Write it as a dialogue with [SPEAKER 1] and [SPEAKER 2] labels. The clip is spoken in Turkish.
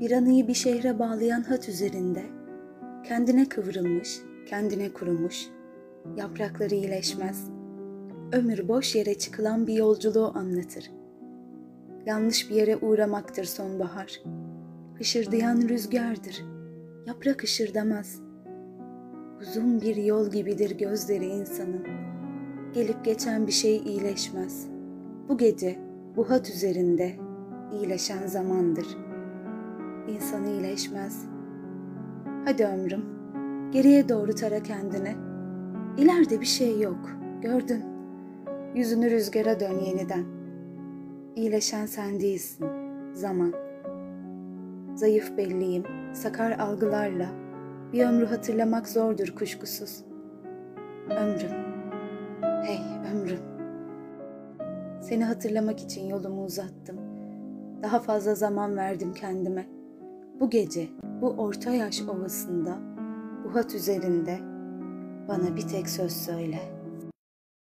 [SPEAKER 1] Bir anıyı bir şehre bağlayan hat üzerinde, kendine kıvrılmış, kendine kurumuş, yaprakları iyileşmez. Ömür boş yere çıkılan bir yolculuğu anlatır. Yanlış bir yere uğramaktır sonbahar. Hışırdayan rüzgardır. Yaprak hışırdamaz. Uzun bir yol gibidir gözleri insanın. Gelip geçen bir şey iyileşmez. Bu gece bu hat üzerinde iyileşen zamandır. İnsan iyileşmez. Hadi ömrüm, geriye doğru tara kendini. İleride bir şey yok, gördün. Yüzünü rüzgara dön yeniden. İyileşen sen değilsin, zaman. Zayıf belliyim, sakar algılarla. Bir ömrü hatırlamak zordur kuşkusuz. Ömrüm, hey ömrüm. Seni hatırlamak için yolumu uzattım. Daha fazla zaman verdim kendime. Bu gece, bu orta yaş ovasında, bu hat üzerinde bana bir tek söz söyle.''